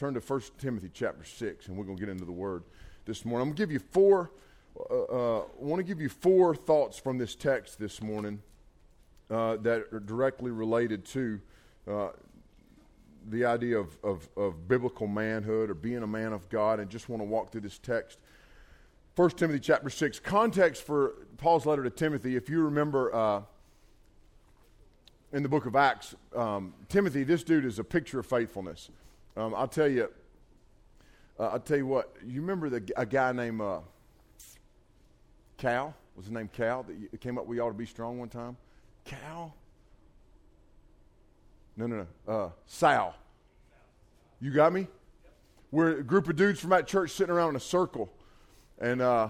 Turn to 1 Timothy chapter 6, and we're going to get into the word this morning. I'm going to give you four, uh, uh, I want to give you four thoughts from this text this morning uh, that are directly related to uh, the idea of, of, of, biblical manhood or being a man of God, and just want to walk through this text. 1 Timothy chapter 6, context for Paul's letter to Timothy. If you remember uh, in the book of Acts, um, Timothy, this dude is a picture of faithfulness. Um, I'll tell you. Uh, I'll tell you what. You remember the, a guy named uh, Cal? Was his name Cal that came up? We ought to be strong one time. Cal? No, no, no. Uh, Sal. You got me? We're a group of dudes from that church sitting around in a circle, and uh,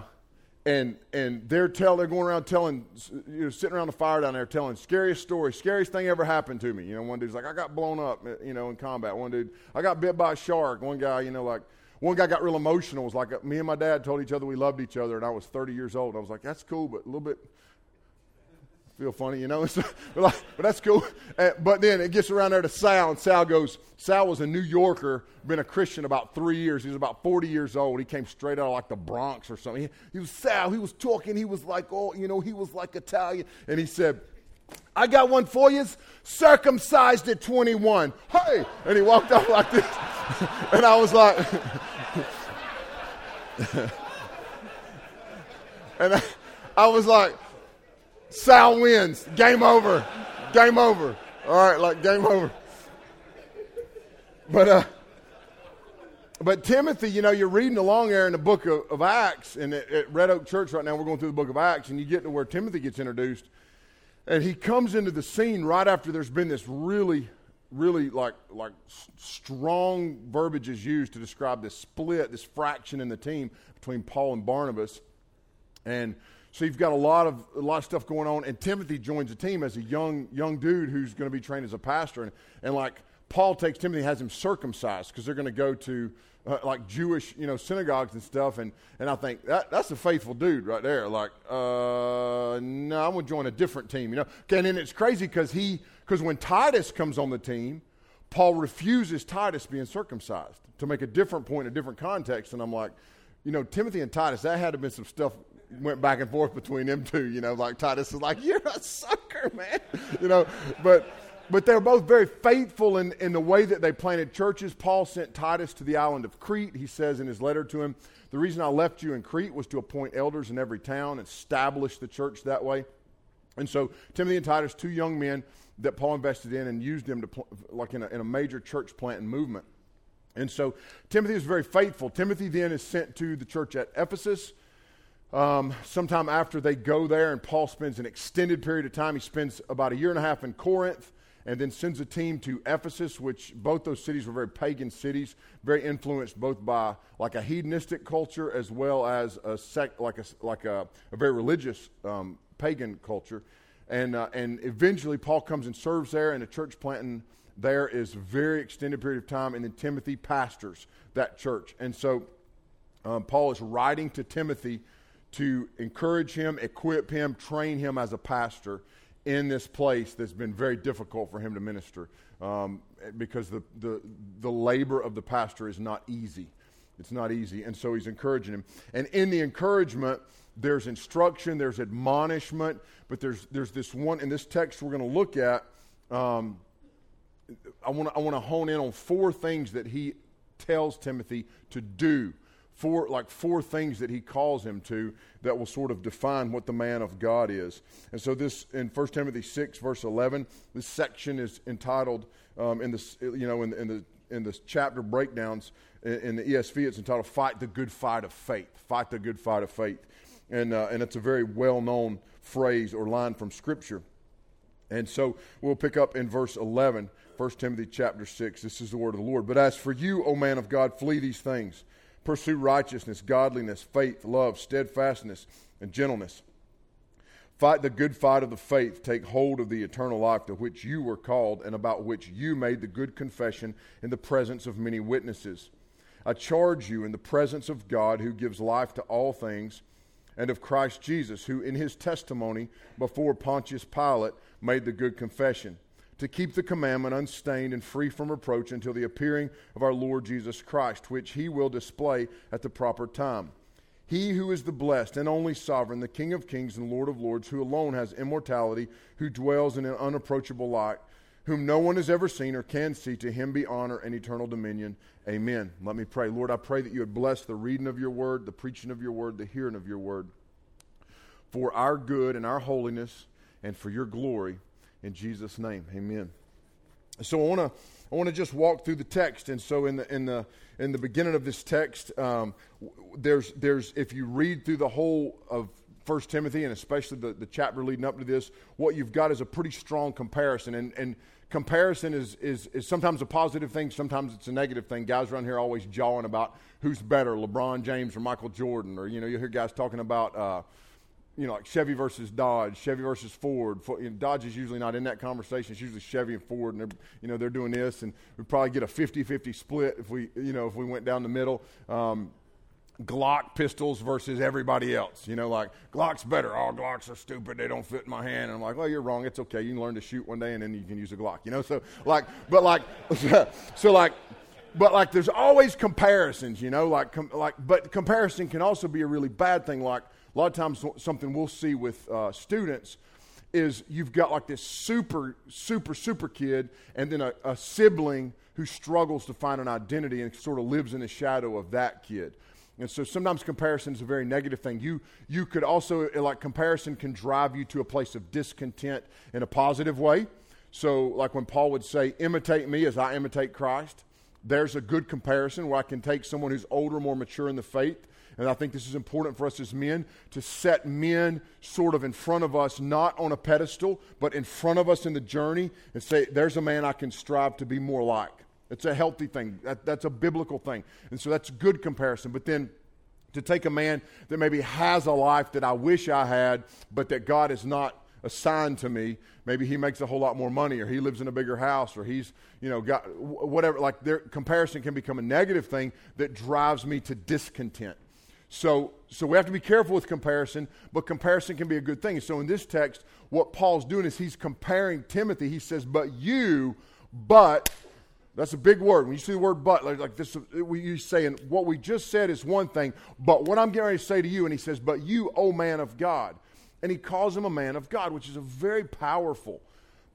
and and they're tell they're going around telling you know sitting around the fire down there telling scariest story scariest thing ever happened to me. You know one dude's like i got blown up eh, you know in combat. One dude i got bit by a shark. One guy you know like one guy got real emotional. It was like uh, me and my dad told each other we loved each other and i was 30 years old. I was like that's cool but a little bit feel funny, you know. but, that's cool. Uh, but then it gets around there to Sal, and Sal goes, Sal was a New Yorker, been a Christian about three years. He was about 40 years old. He came straight out of like the Bronx or something. He, he was Sal. He was talking. He was like, oh, you know, he was like Italian. And he said, I got one for you, circumcised at 21. Hey! And he walked off like this. and I was like, and I, I was like, Sal wins. Game over. Game over. All right, like game over. But uh, but Timothy, you know, you're reading along there in the book of, of Acts, and at, at, Red Oak Church right now, we're going through the book of Acts, and you get to where Timothy gets introduced, and he comes into the scene right after there's been this really, really like like strong verbiage is used to describe this split, this fraction in the team between Paul and Barnabas, and so you've got a lot of a lot of stuff going on, and Timothy joins the team as a young young dude who's going to be trained as a pastor, and, and like Paul takes Timothy, and has him circumcised because they're going to go to uh, like Jewish you know synagogues and stuff, and and I think that that's a faithful dude right there. Like, uh, no, I'm going to join a different team, you know. Okay, and then it's crazy because he because when Titus comes on the team, Paul refuses Titus being circumcised to make a different point, a different context, and I'm like. You know, Timothy and Titus, that had to have been some stuff went back and forth between them two. You know, like Titus is like, "You're a sucker, man," you know. But but they were both very faithful in, in the way that they planted churches. Paul sent Titus to the island of Crete. He says in his letter to him, "The reason I left you in Crete was to appoint elders in every town, and establish the church that way." And so Timothy and Titus, two young men that Paul invested in and used them to pl- like in a, in a major church planting movement. And so Timothy is very faithful. Timothy then is sent to the church at Ephesus. Um, sometime after they go there, and Paul spends an extended period of time. He spends about a year and a half in Corinth and then sends a team to Ephesus, which both those cities were very pagan cities, very influenced both by like a hedonistic culture as well as a sect, like a, like a, a very religious um, pagan culture. And, uh, and eventually, Paul comes and serves there, and the church planting there is a very extended period of time, and then Timothy pastors that church. And so, um, Paul is writing to Timothy to encourage him, equip him, train him as a pastor in this place that's been very difficult for him to minister um, because the, the, the labor of the pastor is not easy. It's not easy. And so he's encouraging him. And in the encouragement, there's instruction, there's admonishment, but there's, there's this one, in this text we're going to look at. Um, I want to I want to hone in on four things that he tells Timothy to do four like four things that he calls him to that will sort of define what the man of God is. And so this in 1 Timothy 6 verse 11, this section is entitled um, in this you know in, in the in the chapter breakdowns in, in, the ESV it's entitled "Fight the Good Fight of Faith." Fight the good fight of faith, and uh, and it's a very well known phrase or line from Scripture. And so we'll pick up in verse 11, 1 Timothy chapter 6. This is the word of the Lord. But as for you, O man of God, flee these things. Pursue righteousness, godliness, faith, love, steadfastness, and gentleness. Fight the good fight of the faith. Take hold of the eternal life to which you were called and about which you made the good confession in the presence of many witnesses. I charge you in the presence of God who gives life to all things and of Christ Jesus, who in his testimony before Pontius Pilate made the good confession, to keep the commandment unstained and free from reproach until the appearing of our Lord Jesus Christ, which he will display at the proper time. He who is the blessed and only sovereign, the King of kings and Lord of lords, who alone has immortality, who dwells in an unapproachable light, whom no one has ever seen or can see, to him be honor and eternal dominion. Amen. Let me pray. Lord, I pray that you would bless the reading of your word, the preaching of your word, the hearing of your word, for our good and our holiness and for your glory. In Jesus' name, amen. So I want to I want to just walk through the text, and so in the in the in the beginning of this text, um, there's there's if you read through the whole of First Timothy and especially the, the chapter leading up to this, what you've got is a pretty strong comparison, and and comparison is, is, is sometimes a positive thing, sometimes it's a negative thing. Guys around here always jawing about who's better, LeBron James or Michael Jordan, or you know you hear guys talking about. Uh, you know, like Chevy versus Dodge, Chevy versus Ford. Know, Dodge is usually not in that conversation. It's usually Chevy and Ford, and they're, you know, they're doing this, and we'd probably get a 50-50 split if we, you know, if we went down the middle. Um, Glock pistols versus everybody else. You know, like Glock's better. Oh, Glocks are stupid. They don't fit in my hand. And I'm like, well, you're wrong. It's okay. You can learn to shoot one day, and then you can use a Glock. You know, so like, but like, so like, but like, there's always comparisons. You know, like, com- like, but comparison can also be a really bad thing. Like a lot of times, something we'll see with uh, students is you've got like this super, super, super kid, and then a, a sibling who struggles to find an identity and sort of lives in the shadow of that kid. And so sometimes comparison is a very negative thing. You, you could also, like, comparison can drive you to a place of discontent in a positive way. So, like when Paul would say, imitate me as I imitate Christ, there's a good comparison where I can take someone who's older, more mature in the faith. And I think this is important for us as men to set men sort of in front of us, not on a pedestal, but in front of us in the journey and say, there's a man I can strive to be more like. It's a healthy thing. That, that's a biblical thing. And so that's good comparison. But then to take a man that maybe has a life that I wish I had, but that God has not assigned to me. Maybe he makes a whole lot more money, or he lives in a bigger house, or he's, you know, got whatever. Like their comparison can become a negative thing that drives me to discontent. So, so we have to be careful with comparison, but comparison can be a good thing. So in this text, what Paul's doing is he's comparing Timothy. He says, "But you, but." That's a big word. When you see the word but, like, like this, you saying what we just said is one thing, but what I'm getting ready to say to you, and he says, but you, O man of God. And he calls him a man of God, which is a very powerful,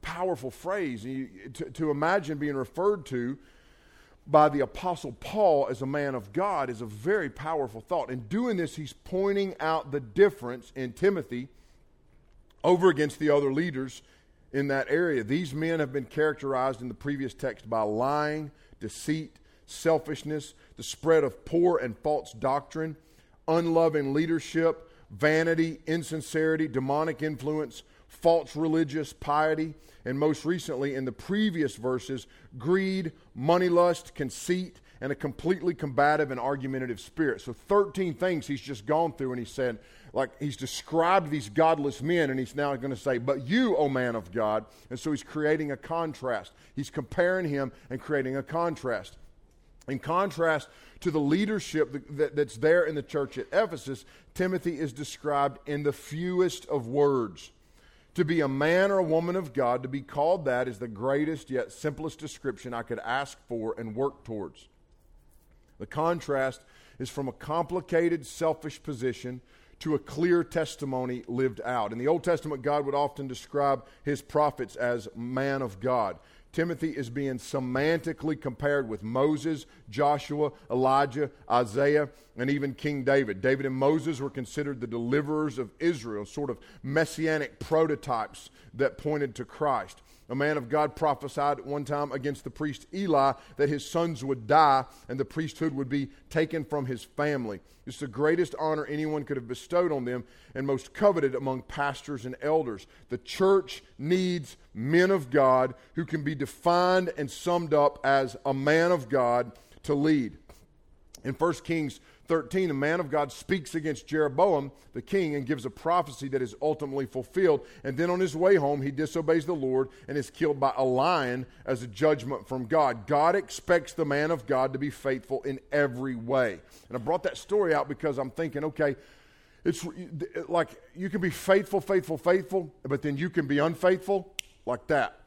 powerful phrase. You, to, to imagine being referred to by the Apostle Paul as a man of God is a very powerful thought. In doing this, he's pointing out the difference in Timothy over against the other leaders in that area. These men have been characterized in the previous text by lying, deceit, selfishness, the spread of poor and false doctrine, unloving leadership, vanity, insincerity, demonic influence, false religious piety, and most recently in the previous verses, greed, money lust, conceit, and a completely combative and argumentative spirit. So 13 things he's just gone through, and he said, like he's described these godless men, and he's now going to say, But you, O man of God. And so he's creating a contrast. He's comparing him and creating a contrast. In contrast to the leadership that's there in the church at Ephesus, Timothy is described in the fewest of words. To be a man or a woman of God, to be called that, is the greatest yet simplest description I could ask for and work towards. The contrast is from a complicated, selfish position to a clear testimony lived out. In the Old Testament, God would often describe his prophets as man of God. Timothy is being semantically compared with Moses, Joshua, Elijah, Isaiah, and even King David. David and Moses were considered the deliverers of Israel, sort of messianic prototypes that pointed to Christ. A man of God prophesied one time against the priest Eli that his sons would die and the priesthood would be taken from his family. It's the greatest honor anyone could have bestowed on them and most coveted among pastors and elders. The church needs men of God who can be defined and summed up as a man of God to lead. In 1 Kings 13, a man of God speaks against Jeroboam, the king, and gives a prophecy that is ultimately fulfilled. And then on his way home, he disobeys the Lord and is killed by a lion as a judgment from God. God expects the man of God to be faithful in every way. And I brought that story out because I'm thinking, okay, it's like you can be faithful, faithful, faithful, but then you can be unfaithful like that.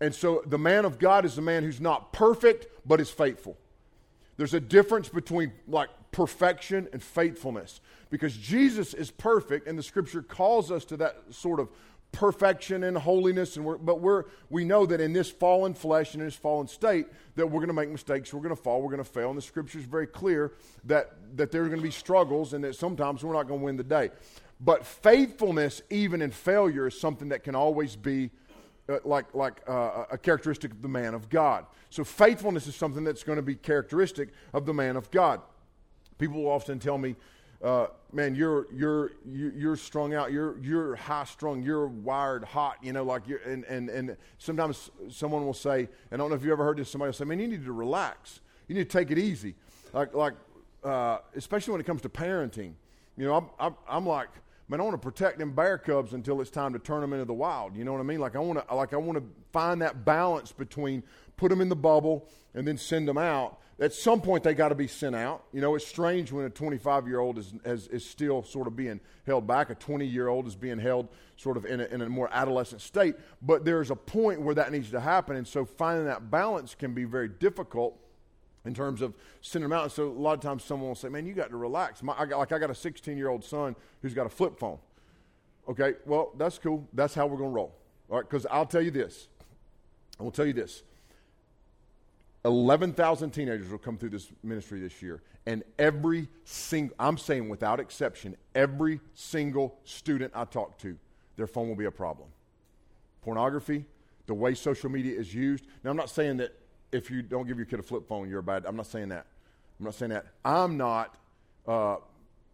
And so the man of God is the man who's not perfect, but is faithful. There's a difference between like perfection and faithfulness. Because Jesus is perfect and the scripture calls us to that sort of perfection and holiness and we're, but we're we know that in this fallen flesh and in this fallen state that we're going to make mistakes we're going to fall we're going to fail. And the scripture is very clear that that there's going to be struggles and that sometimes we're not going to win the day. But faithfulness even in failure is something that can always be like, like uh, a characteristic of the man of God. So faithfulness is something that's going to be characteristic of the man of God. People will often tell me, uh, man, you're you're you're strung out. You're you're high strung. You're wired hot. You know, like you're and and and sometimes someone will say, and I don't know if you ever heard this. Somebody will say, man, you need to relax. You need to take it easy. Like like uh, especially when it comes to parenting. You know, I'm I'm, I'm like man, I want to protect them bear cubs until it's time to turn them into the wild. You know what I mean? Like I want to, like I want to find that balance between put them in the bubble and then send them out. At some point, they got to be sent out. You know, it's strange when a 25 year old is, is, is, still sort of being held back. A 20 year old is being held sort of in a, in a more adolescent state. But there's a point where that needs to happen. And so finding that balance can be very difficult in terms of sending them out. And so a lot of times someone will say, man, you got to relax. My, I got, like I got a 16 year old son who's got a flip phone. Okay, well, that's cool. That's how we're going to roll. All right, because I'll tell you this. I will tell you this. 11,000 teenagers will come through this ministry this year. And every single, I'm saying without exception, every single student I talk to, their phone will be a problem. Pornography, the way social media is used. Now, I'm not saying that if you don't give your kid a flip phone, you're a bad. I'm not saying that. I'm not saying that. I'm not uh,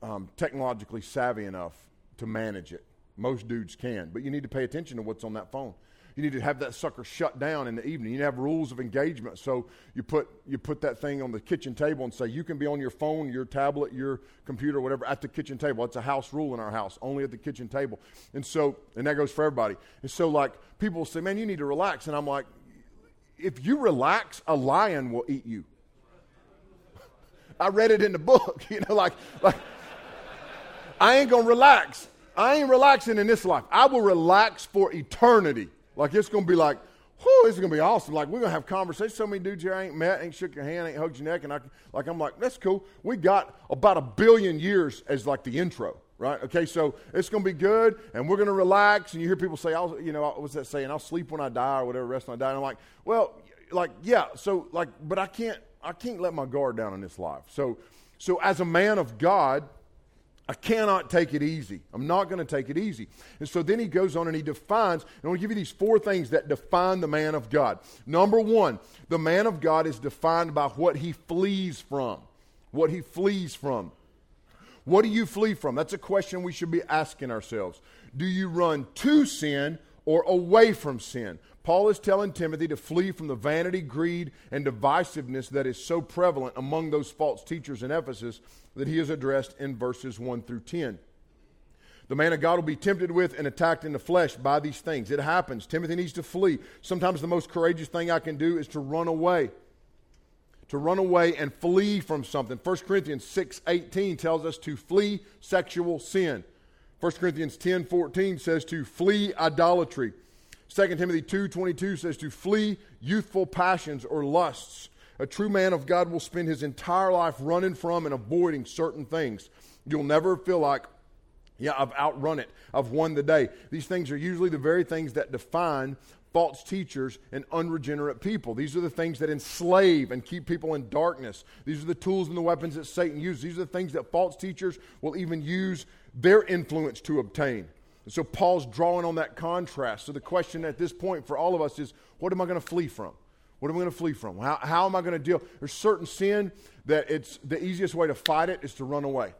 um, technologically savvy enough to manage it. Most dudes can, but you need to pay attention to what's on that phone. You need to have that sucker shut down in the evening. You have rules of engagement. So you put you put that thing on the kitchen table and say you can be on your phone, your tablet, your computer, whatever, at the kitchen table. It's a house rule in our house, only at the kitchen table. And so, and that goes for everybody. And so, like people say, "Man, you need to relax," and I'm like, if you relax, a lion will eat you. I read it in the book, you know, like, like I ain't gonna relax. I ain't relaxing in this life. I will relax for eternity. Like it's gonna be like, whoo, is gonna be awesome. Like we're gonna have conversations. So many dudes here I ain't met, ain't shook your hand, ain't hugged your neck, and I like I'm like, that's cool. We got about a billion years as like the intro right? Okay, so it's going to be good, and we're going to relax. And you hear people say, "I'll," you know, what's that saying? "I'll sleep when I die," or whatever, rest when I die. And I'm like, well, like, yeah. So, like, but I can't, I can't let my guard down in this life. So, so as a man of God, I cannot take it easy. I'm not going to take it easy. And so then he goes on and he defines, and I want to give you these four things that define the man of God. Number one, the man of God is defined by what he flees from. What he flees from. What do you flee from? That's a question we should be asking ourselves. Do you run to sin or away from sin? Paul is telling Timothy to flee from the vanity, greed, and divisiveness that is so prevalent among those false teachers in Ephesus that he has addressed in verses 1 through 10. The man of God will be tempted with and attacked in the flesh by these things. It happens. Timothy needs to flee. Sometimes the most courageous thing I can do is to run away to run away and flee from something. 1 Corinthians 6:18 tells us to flee sexual sin. 1 Corinthians 10:14 says to flee idolatry. 2 Timothy 2:22 says to flee youthful passions or lusts. A true man of God will spend his entire life running from and avoiding certain things. You'll never feel like yeah, I've outrun it. I've won the day. These things are usually the very things that define false teachers and unregenerate people. These are the things that enslave and keep people in darkness. These are the tools and the weapons that Satan uses. These are the things that false teachers will even use their influence to obtain. And so Paul's drawing on that contrast. So the question at this point for all of us is what am I going to flee from? What am I going to flee from? How, how am I going to deal? There's certain sin that it's the easiest way to fight it is to run away.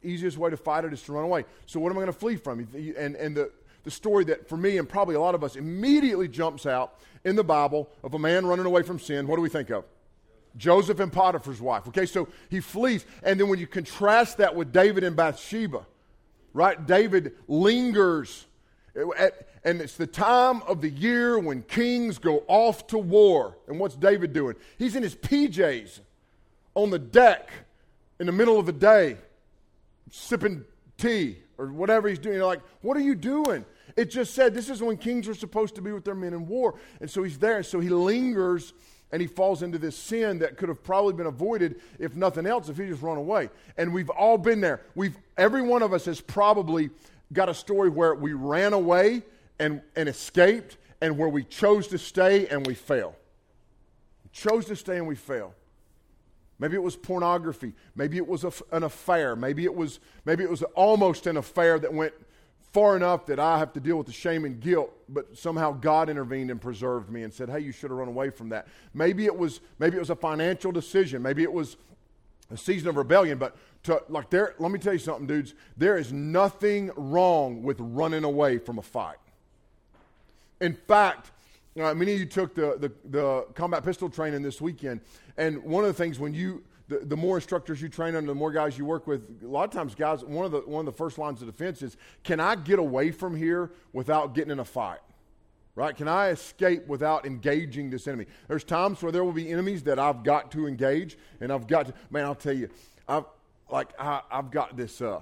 The easiest way to fight it is to run away. So what am I going to flee from? And, and the, the story that for me and probably a lot of us immediately jumps out in the Bible of a man running away from sin, what do we think of? Joseph and Potiphar's wife. Okay, so he flees. And then when you contrast that with David and Bathsheba, right? David lingers. At, and it's the time of the year when kings go off to war. And what's David doing? He's in his PJs on the deck in the middle of the day, sipping tea or whatever he's doing. You're like, what are you doing? It just said this is when kings are supposed to be with their men in war. And so he's there. So he lingers and he falls into this sin that could have probably been avoided if nothing else if he just run away. And we've all been there. We've every one of us has probably got a story where we ran away and, and escaped and where we chose to stay and we fail. Chose to stay and we fail. Maybe it was pornography. Maybe it was a, an affair. Maybe it was maybe it was almost an affair that went far enough that I have to deal with the shame and guilt, but somehow God intervened and preserved me and said, "Hey, you should have run away from that." Maybe it was maybe it was a financial decision, maybe it was a season of rebellion, but to, like there, let me tell you something, dudes. There is nothing wrong with running away from a fight. In fact, uh, many of you took the, the, the combat pistol training this weekend, and one of the things when you the, the more instructors you train under, the more guys you work with. A lot of times, guys, one of the one of the first lines of defense is, "Can I get away from here without getting in a fight?" Right? Can I escape without engaging this enemy? There's times where there will be enemies that I've got to engage, and I've got to. Man, I'll tell you, I've like I, have got this. Uh,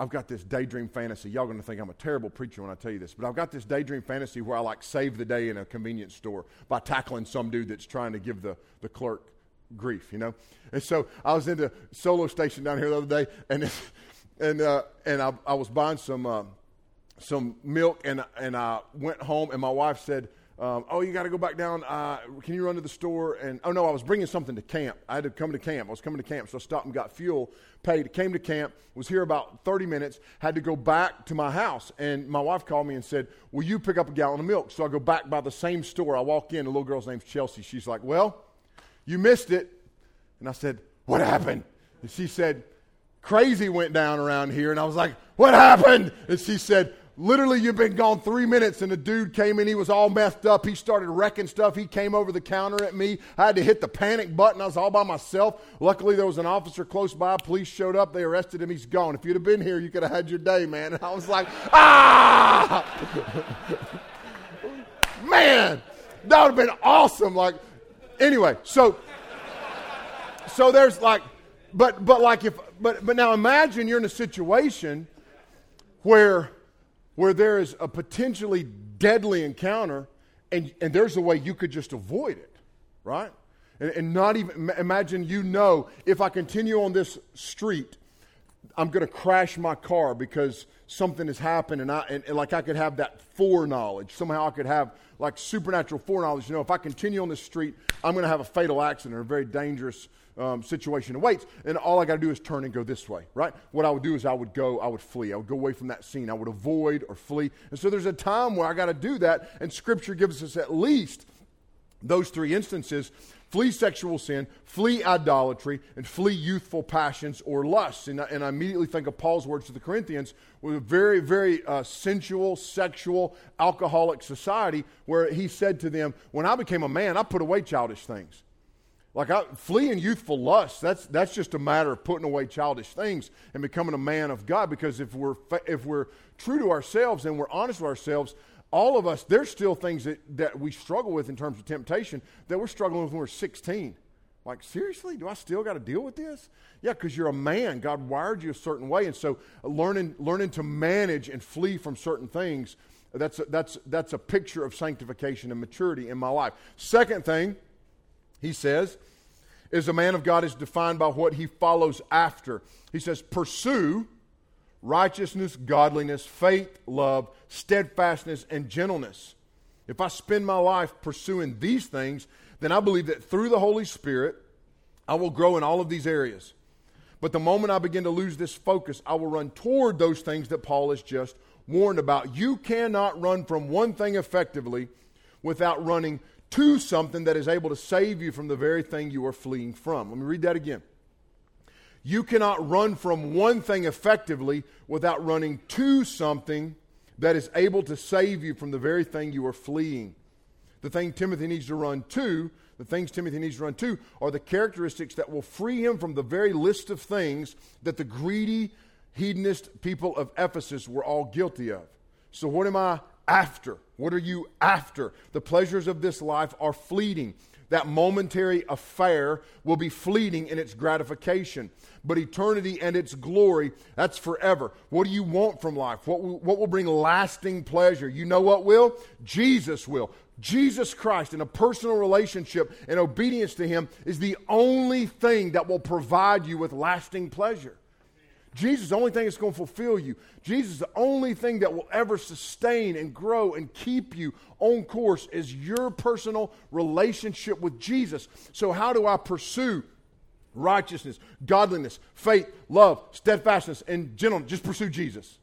I've got this daydream fantasy. Y'all going to think I'm a terrible preacher when I tell you this, but I've got this daydream fantasy where I like save the day in a convenience store by tackling some dude that's trying to give the, the clerk grief, you know. And so I was in the solo station down here the other day, and and uh, and I, I, was buying some uh, some milk, and and I went home, and my wife said. Um, oh, you got to go back down. Uh, can you run to the store? And oh no, I was bringing something to camp. I had to come to camp. I was coming to camp, so I stopped and got fuel. Paid. Came to camp. Was here about 30 minutes. Had to go back to my house, and my wife called me and said, "Will you pick up a gallon of milk?" So I go back by the same store. I walk in. The little girl's name's Chelsea. She's like, "Well, you missed it. And I said, What happened? And she said, Crazy went down around here. And I was like, What happened? And she said, Literally, you've been gone three minutes, and the dude came in. He was all messed up. He started wrecking stuff. He came over the counter at me. I had to hit the panic button. I was all by myself. Luckily, there was an officer close by. Police showed up. They arrested him. He's gone. If you'd have been here, you could have had your day, man. And I was like, ah! man, that would have been awesome. Like, anyway, so so there's like, but but like if but but now imagine you're in a situation where where there is a potentially deadly encounter, and and there's a way you could just avoid it, right? And, and not even imagine you know if I continue on this street, I'm going to crash my car because something has happened, and I and, and like I could have that foreknowledge. Somehow I could have like supernatural foreknowledge. You know, if I continue on this street, I'm going to have a fatal accident or a very dangerous um, situation awaits. And all I got to do is turn and go this way, right? What I would do is I would go, I would flee. I would go away from that scene. I would avoid or flee. And so there's a time where I got to do that. And Scripture gives us at least those three instances flee sexual sin, flee idolatry, and flee youthful passions or lusts. And I, and I immediately think of Paul's words to the Corinthians with a very, very uh, sensual, sexual, alcoholic society where he said to them, When I became a man, I put away childish things. Like I, fleeing youthful lust, that's, that's just a matter of putting away childish things and becoming a man of God. Because if we're, if we're true to ourselves and we're honest with ourselves, all of us, there's still things that, that we struggle with in terms of temptation that we're struggling with when we're 16. Like, seriously? Do I still got to deal with this? Yeah, because you're a man. God wired you a certain way. And so learning, learning to manage and flee from certain things, that's a, that's, that's a picture of sanctification and maturity in my life. Second thing, he says, is a man of God is defined by what he follows after. He says, pursue righteousness, godliness, faith, love, steadfastness, and gentleness. If I spend my life pursuing these things, then I believe that through the Holy Spirit, I will grow in all of these areas. But the moment I begin to lose this focus, I will run toward those things that Paul has just warned about. You cannot run from one thing effectively without running to something that is able to save you from the very thing you are fleeing from. Let me read that again. You cannot run from one thing effectively without running to something that is able to save you from the very thing you are fleeing. The thing Timothy needs to run to, the things Timothy needs to run to, are the characteristics that will free him from the very list of things that the greedy, hedonist people of Ephesus were all guilty of. So, what am I after? What are you after? The pleasures of this life are fleeting. That momentary affair will be fleeting in its gratification. But eternity and its glory, that's forever. What do you want from life? What will, what will bring lasting pleasure? You know what will? Jesus will. Jesus Christ in a personal relationship and obedience to Him is the only thing that will provide you with lasting pleasure. Jesus is the only thing that's going to fulfill you. Jesus is the only thing that will ever sustain and grow and keep you on course is your personal relationship with Jesus. So, how do I pursue righteousness, godliness, faith, love, steadfastness, and gentleness? Just pursue Jesus.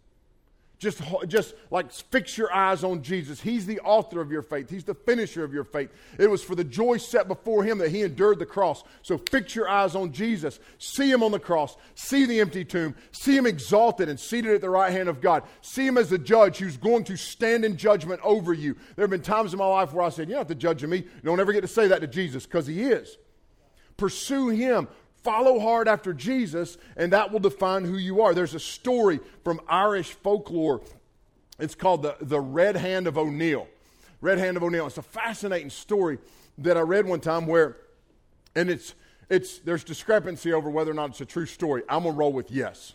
Just, just like fix your eyes on Jesus. He's the author of your faith. He's the finisher of your faith. It was for the joy set before him that he endured the cross. So fix your eyes on Jesus. See him on the cross. See the empty tomb. See him exalted and seated at the right hand of God. See him as the judge who's going to stand in judgment over you. There have been times in my life where I said, You're not the judge of me. You don't ever get to say that to Jesus because he is. Pursue him. Follow hard after Jesus, and that will define who you are. There's a story from Irish folklore. It's called the, the Red Hand of O'Neill. Red Hand of O'Neill. It's a fascinating story that I read one time where, and it's, it's, there's discrepancy over whether or not it's a true story. I'm going to roll with yes.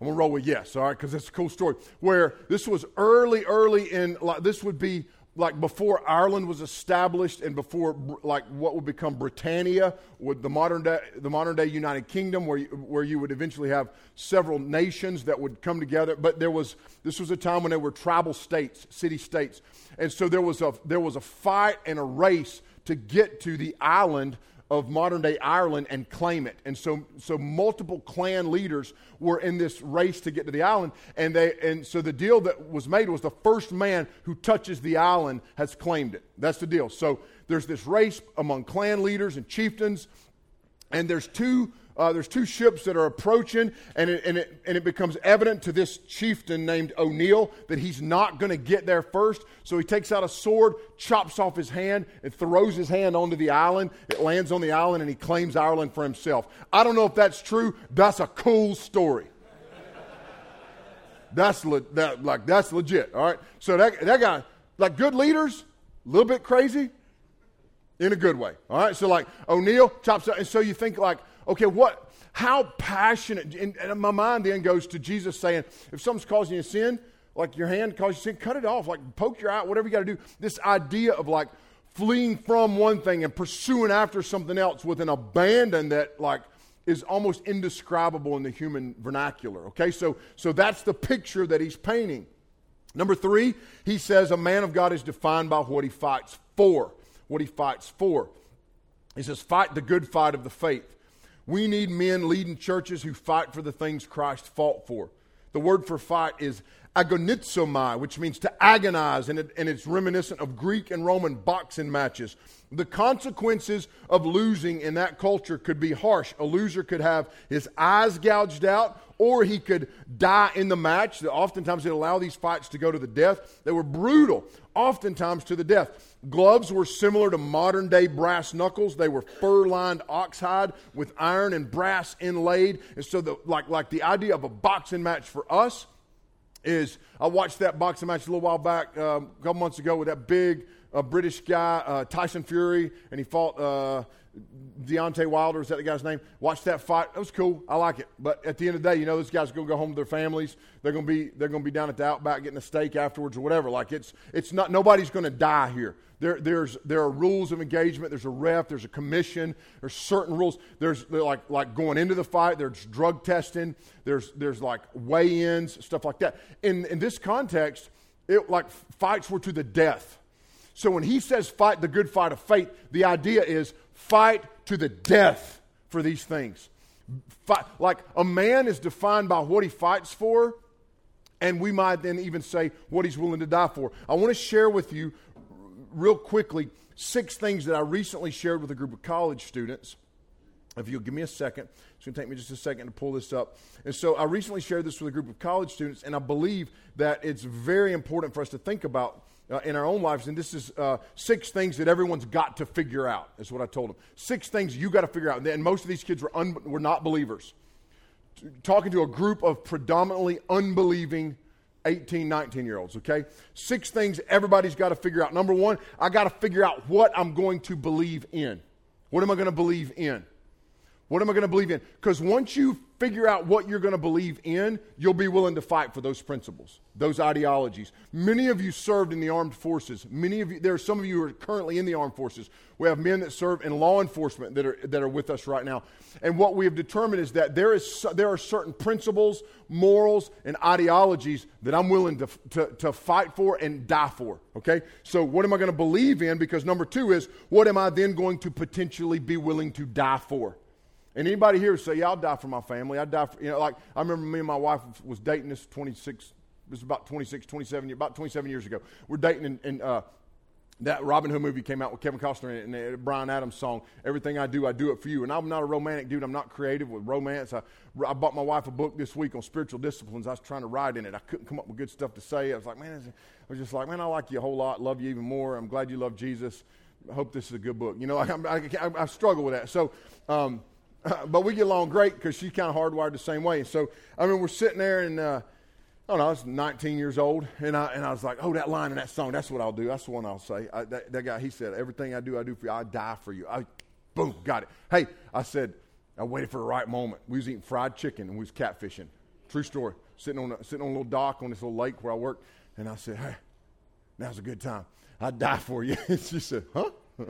I'm going to roll with yes, all right, because it's a cool story. Where this was early, early in, this would be like before Ireland was established and before like what would become Britannia, with the modern day, the modern day United Kingdom, where you, where you would eventually have several nations that would come together. But there was this was a time when there were tribal states, city states, and so there was a there was a fight and a race to get to the island of modern day Ireland and claim it. And so, so multiple clan leaders were in this race to get to the island. And, they, and so the deal that was made was the first man who touches the island has claimed it. That's the deal. So there's this race among clan leaders and chieftains. And there's two uh, there's two ships that are approaching, and it, and, it, and it becomes evident to this chieftain named O'Neill that he's not going to get there first. So he takes out a sword, chops off his hand, and throws his hand onto the island. It lands on the island, and he claims Ireland for himself. I don't know if that's true. That's a cool story. That's le- that, like that's legit. All right. So that that guy, like good leaders, a little bit crazy, in a good way. All right. So like O'Neill chops up, and so you think like okay, what, how passionate, and, and my mind then goes to Jesus saying, if something's causing you sin, like your hand causes you sin, cut it off, like poke your eye, whatever you got to do. This idea of like fleeing from one thing and pursuing after something else with an abandon that like is almost indescribable in the human vernacular. Okay, so so that's the picture that he's painting. Number three, he says a man of God is defined by what he fights for. What he fights for. He says, fight the good fight of the faith. We need men leading churches who fight for the things Christ fought for. The word for fight is agonizomai, which means to agonize, and, it, and it's reminiscent of Greek and Roman boxing matches. The consequences of losing in that culture could be harsh. A loser could have his eyes gouged out, or he could die in the match. Oftentimes, they'd allow these fights to go to the death. They were brutal, oftentimes to the death. Gloves were similar to modern day brass knuckles. They were fur lined oxhide with iron and brass inlaid. And so, the, like, like the idea of a boxing match for us is I watched that boxing match a little while back, um, a couple months ago, with that big uh, British guy, uh, Tyson Fury, and he fought uh, Deontay Wilder. Is that the guy's name? Watched that fight. It was cool. I like it. But at the end of the day, you know, those guys going to go home to their families. They're going to be they're going to be down at the Outback getting a steak afterwards or whatever. Like it's it's not nobody's going to die here. There, there's, there are rules of engagement. There's a ref. There's a commission. There's certain rules. There's like, like going into the fight. There's drug testing. There's, there's like weigh-ins, stuff like that. In, in this context, it like fights were to the death. So when he says fight the good fight of faith, the idea is fight to the death for these things. Fight, like a man is defined by what he fights for, And we might then even say what he's willing to die for. I want to share with you, real quickly, six things that I recently shared with a group of college students. If you'll give me a second, it's going to take me just a second to pull this up. And so I recently shared this with a group of college students, and I believe that it's very important for us to think about uh, in our own lives. And this is uh, six things that everyone's got to figure out, is what I told them. Six things you got to figure out. And most of these kids were, un- were not believers. Talking to a group of predominantly unbelieving 18, 19 year olds, okay? Six things everybody's got to figure out. Number one, I got to figure out what I'm going to believe in. What am I going to believe in? What am I going to believe in? Because once you figure out what you're going to believe in, you'll be willing to fight for those principles, those ideologies. Many of you served in the armed forces. Many of you, there are some of you who are currently in the armed forces. We have men that serve in law enforcement that are, that are with us right now. And what we have determined is that there, is, there are certain principles, morals, and ideologies that I'm willing to, to, to fight for and die for. Okay? So, what am I going to believe in? Because number two is, what am I then going to potentially be willing to die for? And anybody here say, yeah, I'll die for my family. I'd die for, you know, like I remember me and my wife was dating this 26, this was about 26, 27, about 27 years ago. We're dating and, and uh, that Robin Hood movie came out with Kevin Costner and uh, Bryan Adams song, Everything I Do, I Do It For You. And I'm not a romantic dude. I'm not creative with romance. I, I bought my wife a book this week on spiritual disciplines. I was trying to write in it. I couldn't come up with good stuff to say. I was like, man, I was just like, man, I like you a whole lot. Love you even more. I'm glad you love Jesus. I hope this is a good book. You know, I, I, I struggle with that. So, um, but we get along great because she's kind of hardwired the same way. So I mean, we're sitting there and uh, I don't know, I was 19 years old, and I and I was like, oh, that line in that song, that's what I'll do. That's the one I'll say. I, that, that guy, he said, everything I do, I do for you. I die for you. I, boom, got it. Hey, I said, I waited for the right moment. We was eating fried chicken and we was catfishing. True story. Sitting on a, sitting on a little dock on this little lake where I work, and I said, hey, now's a good time. I'd die for you. she said, huh?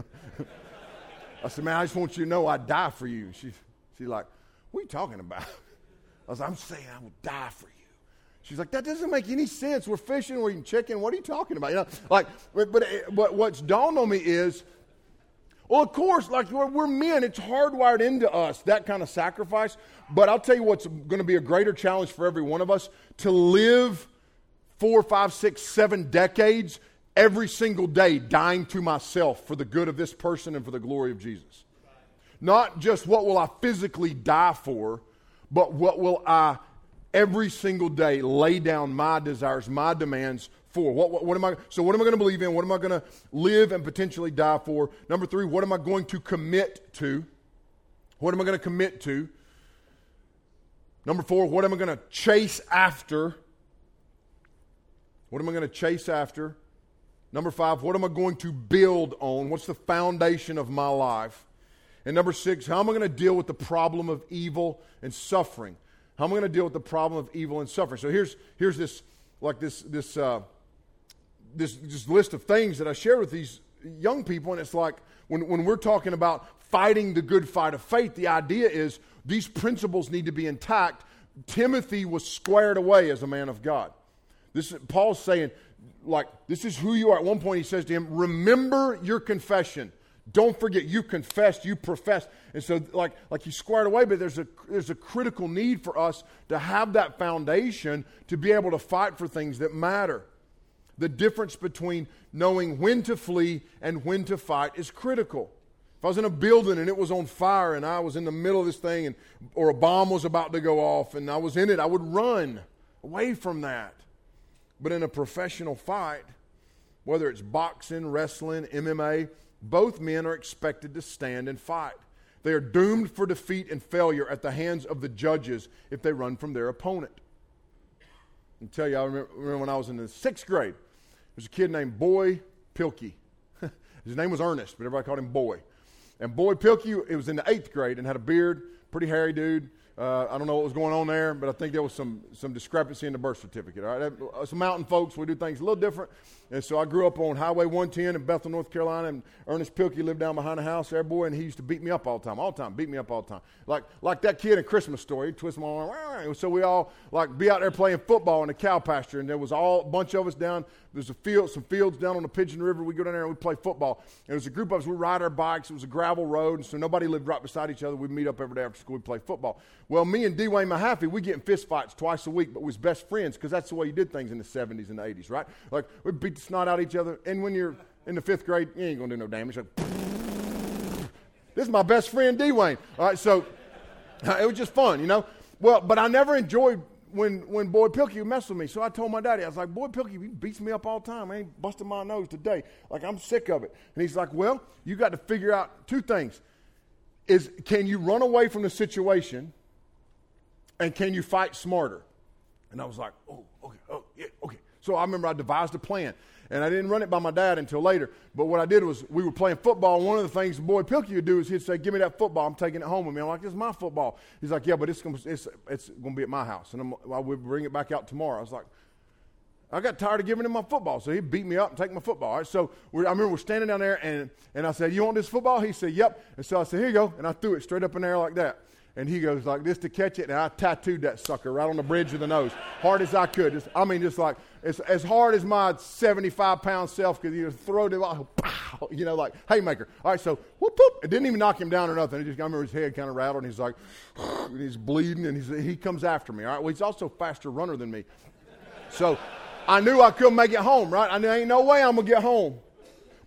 I said, man, I just want you to know I'd die for you. She, she's like, what are you talking about? I was like, I'm saying I will die for you. She's like, that doesn't make any sense. We're fishing, we're eating chicken. What are you talking about? You know, like, but, but, but what's dawned on me is, well, of course, like we're, we're men, it's hardwired into us, that kind of sacrifice. But I'll tell you what's going to be a greater challenge for every one of us to live four, five, six, seven decades every single day dying to myself for the good of this person and for the glory of Jesus. Not just what will I physically die for, but what will I every single day lay down my desires, my demands for. What, what, what am I, so, what am I going to believe in? What am I going to live and potentially die for? Number three, what am I going to commit to? What am I going to commit to? Number four, what am I going to chase after? What am I going to chase after? Number five, what am I going to build on? What's the foundation of my life? And number six, how am I going to deal with the problem of evil and suffering? How am I going to deal with the problem of evil and suffering? So here's, here's this, like this, this, uh, this, list of things that I share with these young people, and it's like when, when we're talking about fighting the good fight of faith, the idea is these principles need to be intact. Timothy was squared away as a man of God. This Paul's saying, like, this is who you are. At one point, he says to him, Remember your confession. Don't forget, you confessed, you professed. And so, like, like you squared away, but there's a, there's a critical need for us to have that foundation to be able to fight for things that matter. The difference between knowing when to flee and when to fight is critical. If I was in a building and it was on fire and I was in the middle of this thing and, or a bomb was about to go off and I was in it, I would run away from that. But in a professional fight, whether it's boxing, wrestling, MMA, both men are expected to stand and fight. They are doomed for defeat and failure at the hands of the judges if they run from their opponent. I tell you, I remember, when I was in the sixth grade, there was a kid named Boy Pilkey. His name was Ernest, but everybody called him Boy. And Boy Pilkey, it was in the eighth grade and had a beard, pretty hairy dude. Uh, I don't know what was going on there, but I think there was some, some discrepancy in the birth certificate. All right, uh, some mountain folks, we do things a little different. And so I grew up on Highway 110 in Bethel, North Carolina, and Ernest Pilkey lived down behind the house there, boy, and he used to beat me up all the time, all the time, beat me up all the time. Like, like that kid in Christmas Story, he'd twist my arm. So we all, like, be out there playing football in the cow pasture, and there was all, a bunch of us down there's a field, some fields down on the Pigeon River. We go down there and we play football. And there was a group of us. We ride our bikes. It was a gravel road, and so nobody lived right beside each other. We'd meet up every day after school. We play football. Well, me and Dwayne Mahaffey, we get in fist fights twice a week, but we was best friends because that's the way you did things in the 70s and the 80s, right? Like we beat the snot out of each other. And when you're in the fifth grade, you ain't gonna do no damage. Like, this is my best friend Dwayne. All right, so it was just fun, you know. Well, but I never enjoyed when when Boyd Pilkey would mess with me. So I told my daddy, I was like, Boy Pilkey, he beats me up all the time. I ain't busting my nose today. Like I'm sick of it. And he's like, Well, you got to figure out two things. Is can you run away from the situation and can you fight smarter? And I was like, Oh, okay, oh, yeah, okay. So I remember I devised a plan. And I didn't run it by my dad until later. But what I did was we were playing football. One of the things Boyd Pilkey would do is he'd say, Give me that football. I'm taking it home with me. I'm like, This is my football. He's like, Yeah, but it's going it's, it's to be at my house. And I'm, would bring it back out tomorrow. I was like, I got tired of giving him my football, so he beat me up and take my football. All right, so I remember we're standing down there, and, and I said, "You want this football?" He said, "Yep." And so I said, "Here you go," and I threw it straight up in the air like that. And he goes like this to catch it, and I tattooed that sucker right on the bridge of the nose, hard as I could. Just, I mean, just like as, as hard as my 75 pound self could. You know, throw it, pow, you know, like haymaker. All right, so whoop whoop. It didn't even knock him down or nothing. It just I remember his head kind of rattled, and he's like, and he's bleeding, and he's, he comes after me. All right, well, he's also a faster runner than me, so I knew I couldn't make it home. Right, I knew ain't no way I'm gonna get home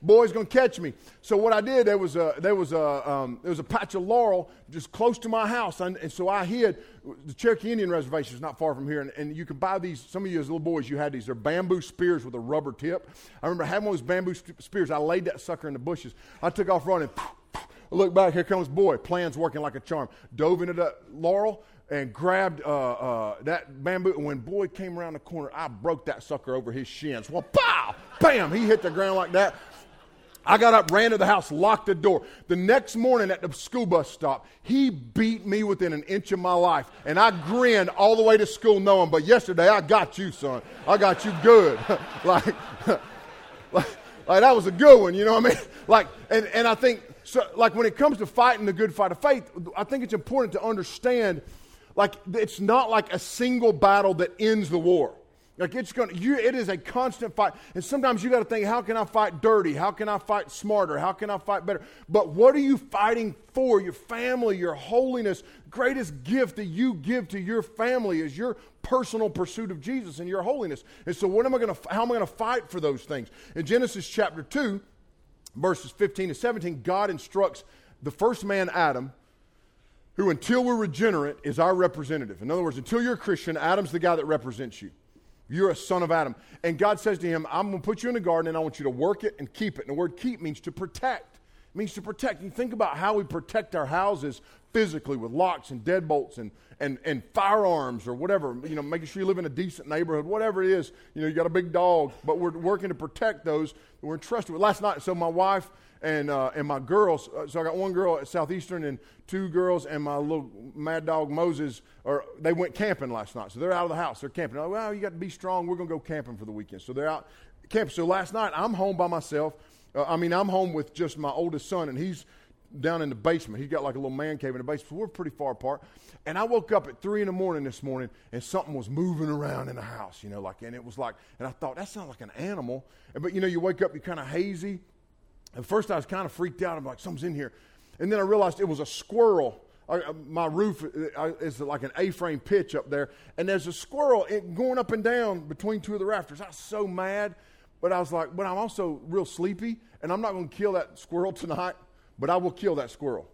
boy's to catch me. So what I did, there was a, there was a, um, there was a patch of laurel just close to my house. And, and, so I hid. The Cherokee Indian Reservation is not far from here. And, and, you can buy these, some of you as little boys, you had these. They're bamboo spears with a rubber tip. I remember having one of those bamboo spears. I laid that sucker in the bushes. I took off running. Look back, here comes Boyd. Plan's working like a charm. Dove into that laurel and grabbed uh, uh, that bamboo. And when Boyd came around the corner, I broke that sucker over his shins. Well, pow! Bam! He hit the ground like that. I got up, ran to the house, locked the door. The next morning at the school bus stop, he beat me within an inch of my life. And I grinned all the way to school knowing, but yesterday I got you, son. I got you good. like, like, like, that was a good one, you know what I mean? Like, and, and I think, so, like, when it comes to fighting the good fight of faith, I think it's important to understand, like, it's not like a single battle that ends the war. Like it's going to, you, it is a constant fight. And sometimes you got to think, how can I fight dirty? How can I fight smarter? How can I fight better? But what are you fighting for? Your family, your holiness. Greatest gift that you give to your family is your personal pursuit of Jesus and your holiness. And so what am I going to, how am I going to fight for those things? In Genesis chapter 2, verses 15 to 17, God instructs the first man, Adam, who until we're regenerate is our representative. In other words, until you're a Christian, Adam's the guy that represents you. You're a son of Adam. And God says to him, I'm going to put you in the garden and I want you to work it and keep it. And the word keep means to protect. It means to protect. You think about how we protect our houses physically with locks and deadbolts and, and, and firearms or whatever, you know, making sure you live in a decent neighborhood, whatever it is. You know, you got a big dog, but we're working to protect those that we're entrusted with. Last night, so my wife and, uh, and my girls. Uh, so I got one girl at Southeastern and two girls, and my little mad dog Moses. Or they went camping last night, so they're out of the house. They're camping. Oh, well, you got to be strong. We're gonna go camping for the weekend. So they're out camping. So last night I'm home by myself. Uh, I mean, I'm home with just my oldest son, and he's down in the basement. He's got like a little man cave in the basement. We're pretty far apart. And I woke up at three in the morning this morning, and something was moving around in the house. You know, like, and it was like, and I thought that sounds like an animal. But you know, you wake up, you're kind of hazy. At first, I was kind of freaked out. I'm like, something's in here. And then I realized it was a squirrel. I, my roof uh, is like an A-frame pitch up there, and there's a squirrel going up and down between two of the rafters. I was so mad, but I was like, but I'm also real sleepy, and I'm not going to kill that squirrel tonight, but I will kill that squirrel.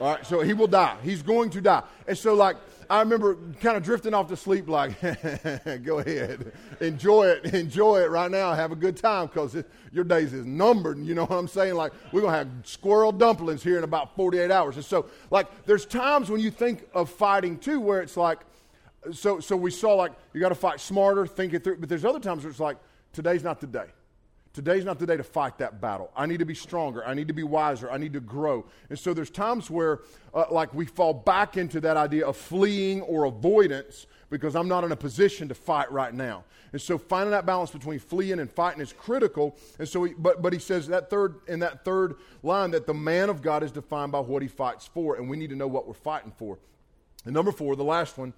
All right, so he will die. He's going to die. And so, like, I remember kind of drifting off to sleep, like, go ahead, enjoy it, enjoy it right now, have a good time because your days is numbered. You know what I'm saying? Like, we're going to have squirrel dumplings here in about 48 hours. And so, like, there's times when you think of fighting too where it's like, so, so we saw, like, you got to fight smarter, think it through. But there's other times where it's like, today's not the day. Today's not the day to fight that battle. I need to be stronger. I need to be wiser. I need to grow. And so there's times where, uh, like, we fall back into that idea of fleeing or avoidance because I'm not in a position to fight right now. And so finding that balance between fleeing and fighting is critical. And so, he, but, but he says that third in that third line that the man of God is defined by what he fights for, and we need to know what we're fighting for. And number four, the last one,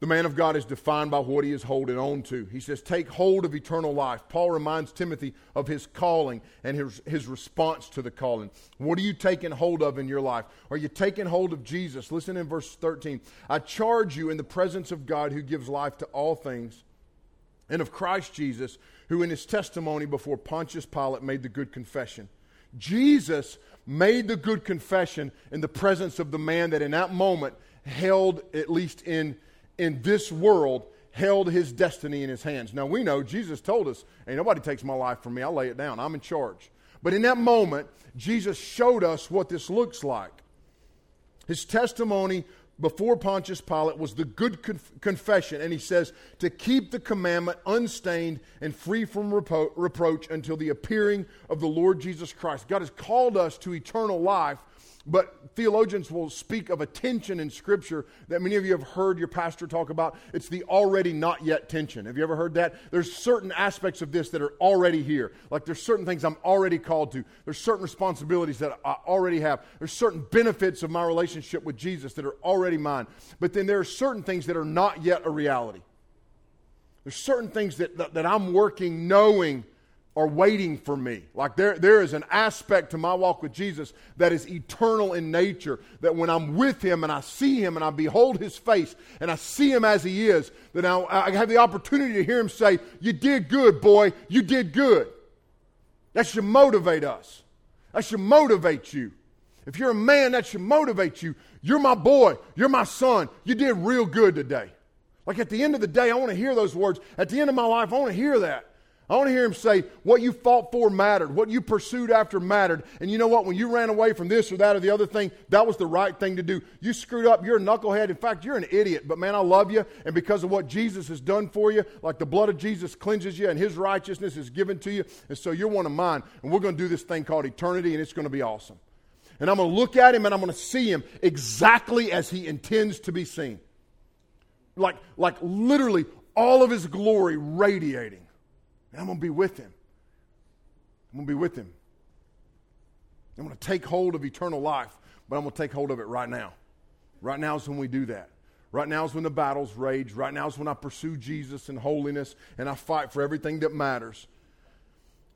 The man of God is defined by what he is holding on to. He says, Take hold of eternal life. Paul reminds Timothy of his calling and his, his response to the calling. What are you taking hold of in your life? Are you taking hold of Jesus? Listen in verse 13. I charge you in the presence of God who gives life to all things, and of Christ Jesus, who in his testimony before Pontius Pilate made the good confession. Jesus made the good confession in the presence of the man that in that moment held, at least in in this world held his destiny in his hands. Now we know Jesus told us, Ain't nobody takes my life from me, I'll lay it down. I'm in charge. But in that moment, Jesus showed us what this looks like. His testimony before Pontius Pilate was the good conf- confession, and he says to keep the commandment unstained and free from repro- reproach until the appearing of the Lord Jesus Christ. God has called us to eternal life but theologians will speak of a tension in Scripture that many of you have heard your pastor talk about. It's the already not yet tension. Have you ever heard that? There's certain aspects of this that are already here. Like there's certain things I'm already called to. There's certain responsibilities that I already have. There's certain benefits of my relationship with Jesus that are already mine. But then there are certain things that are not yet a reality. There's certain things that, that, that I'm working knowing are waiting for me. Like there, there is an aspect to my walk with Jesus that is eternal in nature. That when I'm with Him and I see Him and I behold His face and I see Him as He is, that I, I have the opportunity to hear Him say, You did good, boy. You did good. That should motivate us. That should motivate you. If you're a man, that should motivate you. You're my boy. You're my son. You did real good today. Like at the end of the day, I want to hear those words. At the end of my life, I want to hear that. I want to hear him say, What you fought for mattered. What you pursued after mattered. And you know what? When you ran away from this or that or the other thing, that was the right thing to do. You screwed up. You're a knucklehead. In fact, you're an idiot. But man, I love you. And because of what Jesus has done for you, like the blood of Jesus cleanses you and his righteousness is given to you. And so you're one of mine. And we're going to do this thing called eternity, and it's going to be awesome. And I'm going to look at him and I'm going to see him exactly as he intends to be seen. Like, like literally all of his glory radiating. And I'm going to be with him. I'm going to be with him. I'm going to take hold of eternal life, but I'm going to take hold of it right now. Right now is when we do that. Right now is when the battles rage. Right now is when I pursue Jesus and holiness and I fight for everything that matters.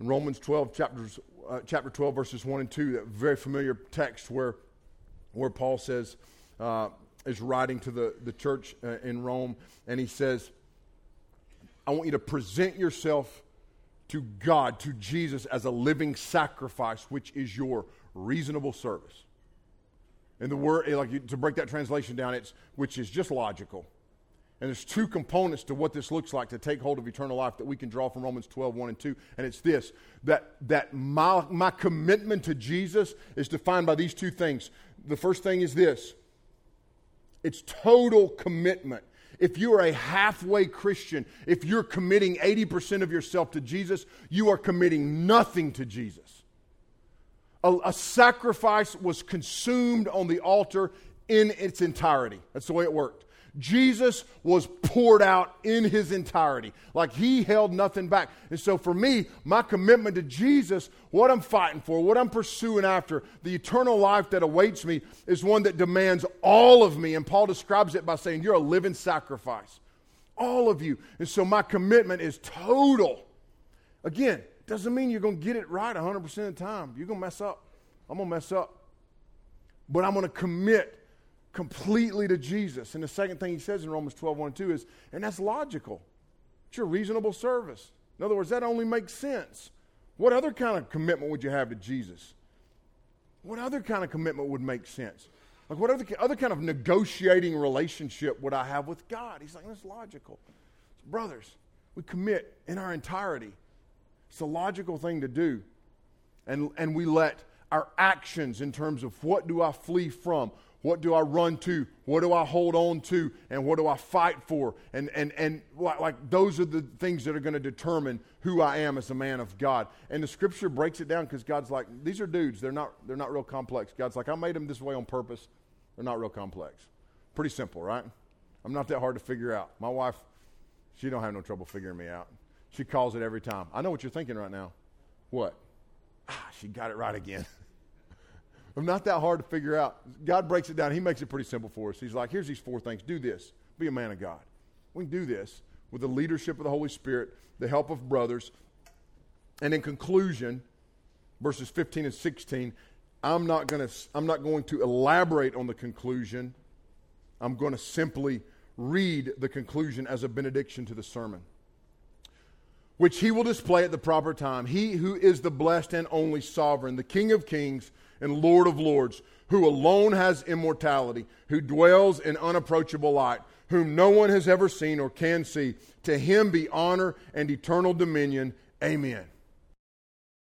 In Romans 12, chapters, uh, chapter 12, verses 1 and 2, that very familiar text where, where Paul says, uh, is writing to the, the church uh, in Rome, and he says, I want you to present yourself to God, to Jesus, as a living sacrifice, which is your reasonable service. And the word, eh, like to break that translation down, it's which is just logical. And there's two components to what this looks like to take hold of eternal life that we can draw from Romans 12, 1 and 2. And it's this that, that my, my commitment to Jesus is defined by these two things. The first thing is this it's total commitment if you are a halfway Christian, if you're committing 80% of yourself to Jesus, you are committing nothing to Jesus. A, a, sacrifice was consumed on the altar in its entirety. That's the way it worked. Jesus was poured out in his entirety. Like he held nothing back. And so for me, my commitment to Jesus, what I'm fighting for, what I'm pursuing after, the eternal life that awaits me, is one that demands all of me. And Paul describes it by saying, You're a living sacrifice. All of you. And so my commitment is total. Again, doesn't mean you're going to get it right 100% of the time. You're going to mess up. I'm going to mess up. But I'm going to commit completely to Jesus. And the second thing he says in Romans 12, 1 and 2 is, and that's logical. It's your reasonable service. In other words, that only makes sense. What other kind of commitment would you have to Jesus? What other kind of commitment would make sense? Like, what other, other kind of negotiating relationship would I have with God? He's like, that's logical. So brothers, we commit in our entirety. It's a logical thing to do. And, and we let our actions in terms of what do I flee from? What do I run to? What do I hold on to? And what do I fight for? And, and, and like those are the things that are going to determine who I am as a man of God. And the scripture breaks it down because God's like, these are dudes. They're not, they're not real complex. God's like, I made them this way on purpose. They're not real complex. Pretty simple, right? I'm not that hard to figure out. My wife, she don't have no trouble figuring me out. She calls it every time. I know what you're thinking right now. What? Ah, she got it right again. I'm not that hard to figure out. God breaks it down. He makes it pretty simple for us. He's like, here's these four things. Do this. Be a man of God. We can do this with the leadership of the Holy Spirit, the help of brothers. And in conclusion, verses 15 and 16, I'm not going to I'm not going to elaborate on the conclusion. I'm going to simply read the conclusion as a benediction to the sermon. Which he will display at the proper time. He who is the blessed and only sovereign, the King of kings and Lord of lords, who alone has immortality, who dwells in unapproachable light, whom no one has ever seen or can see. To him be honor and eternal dominion. Amen.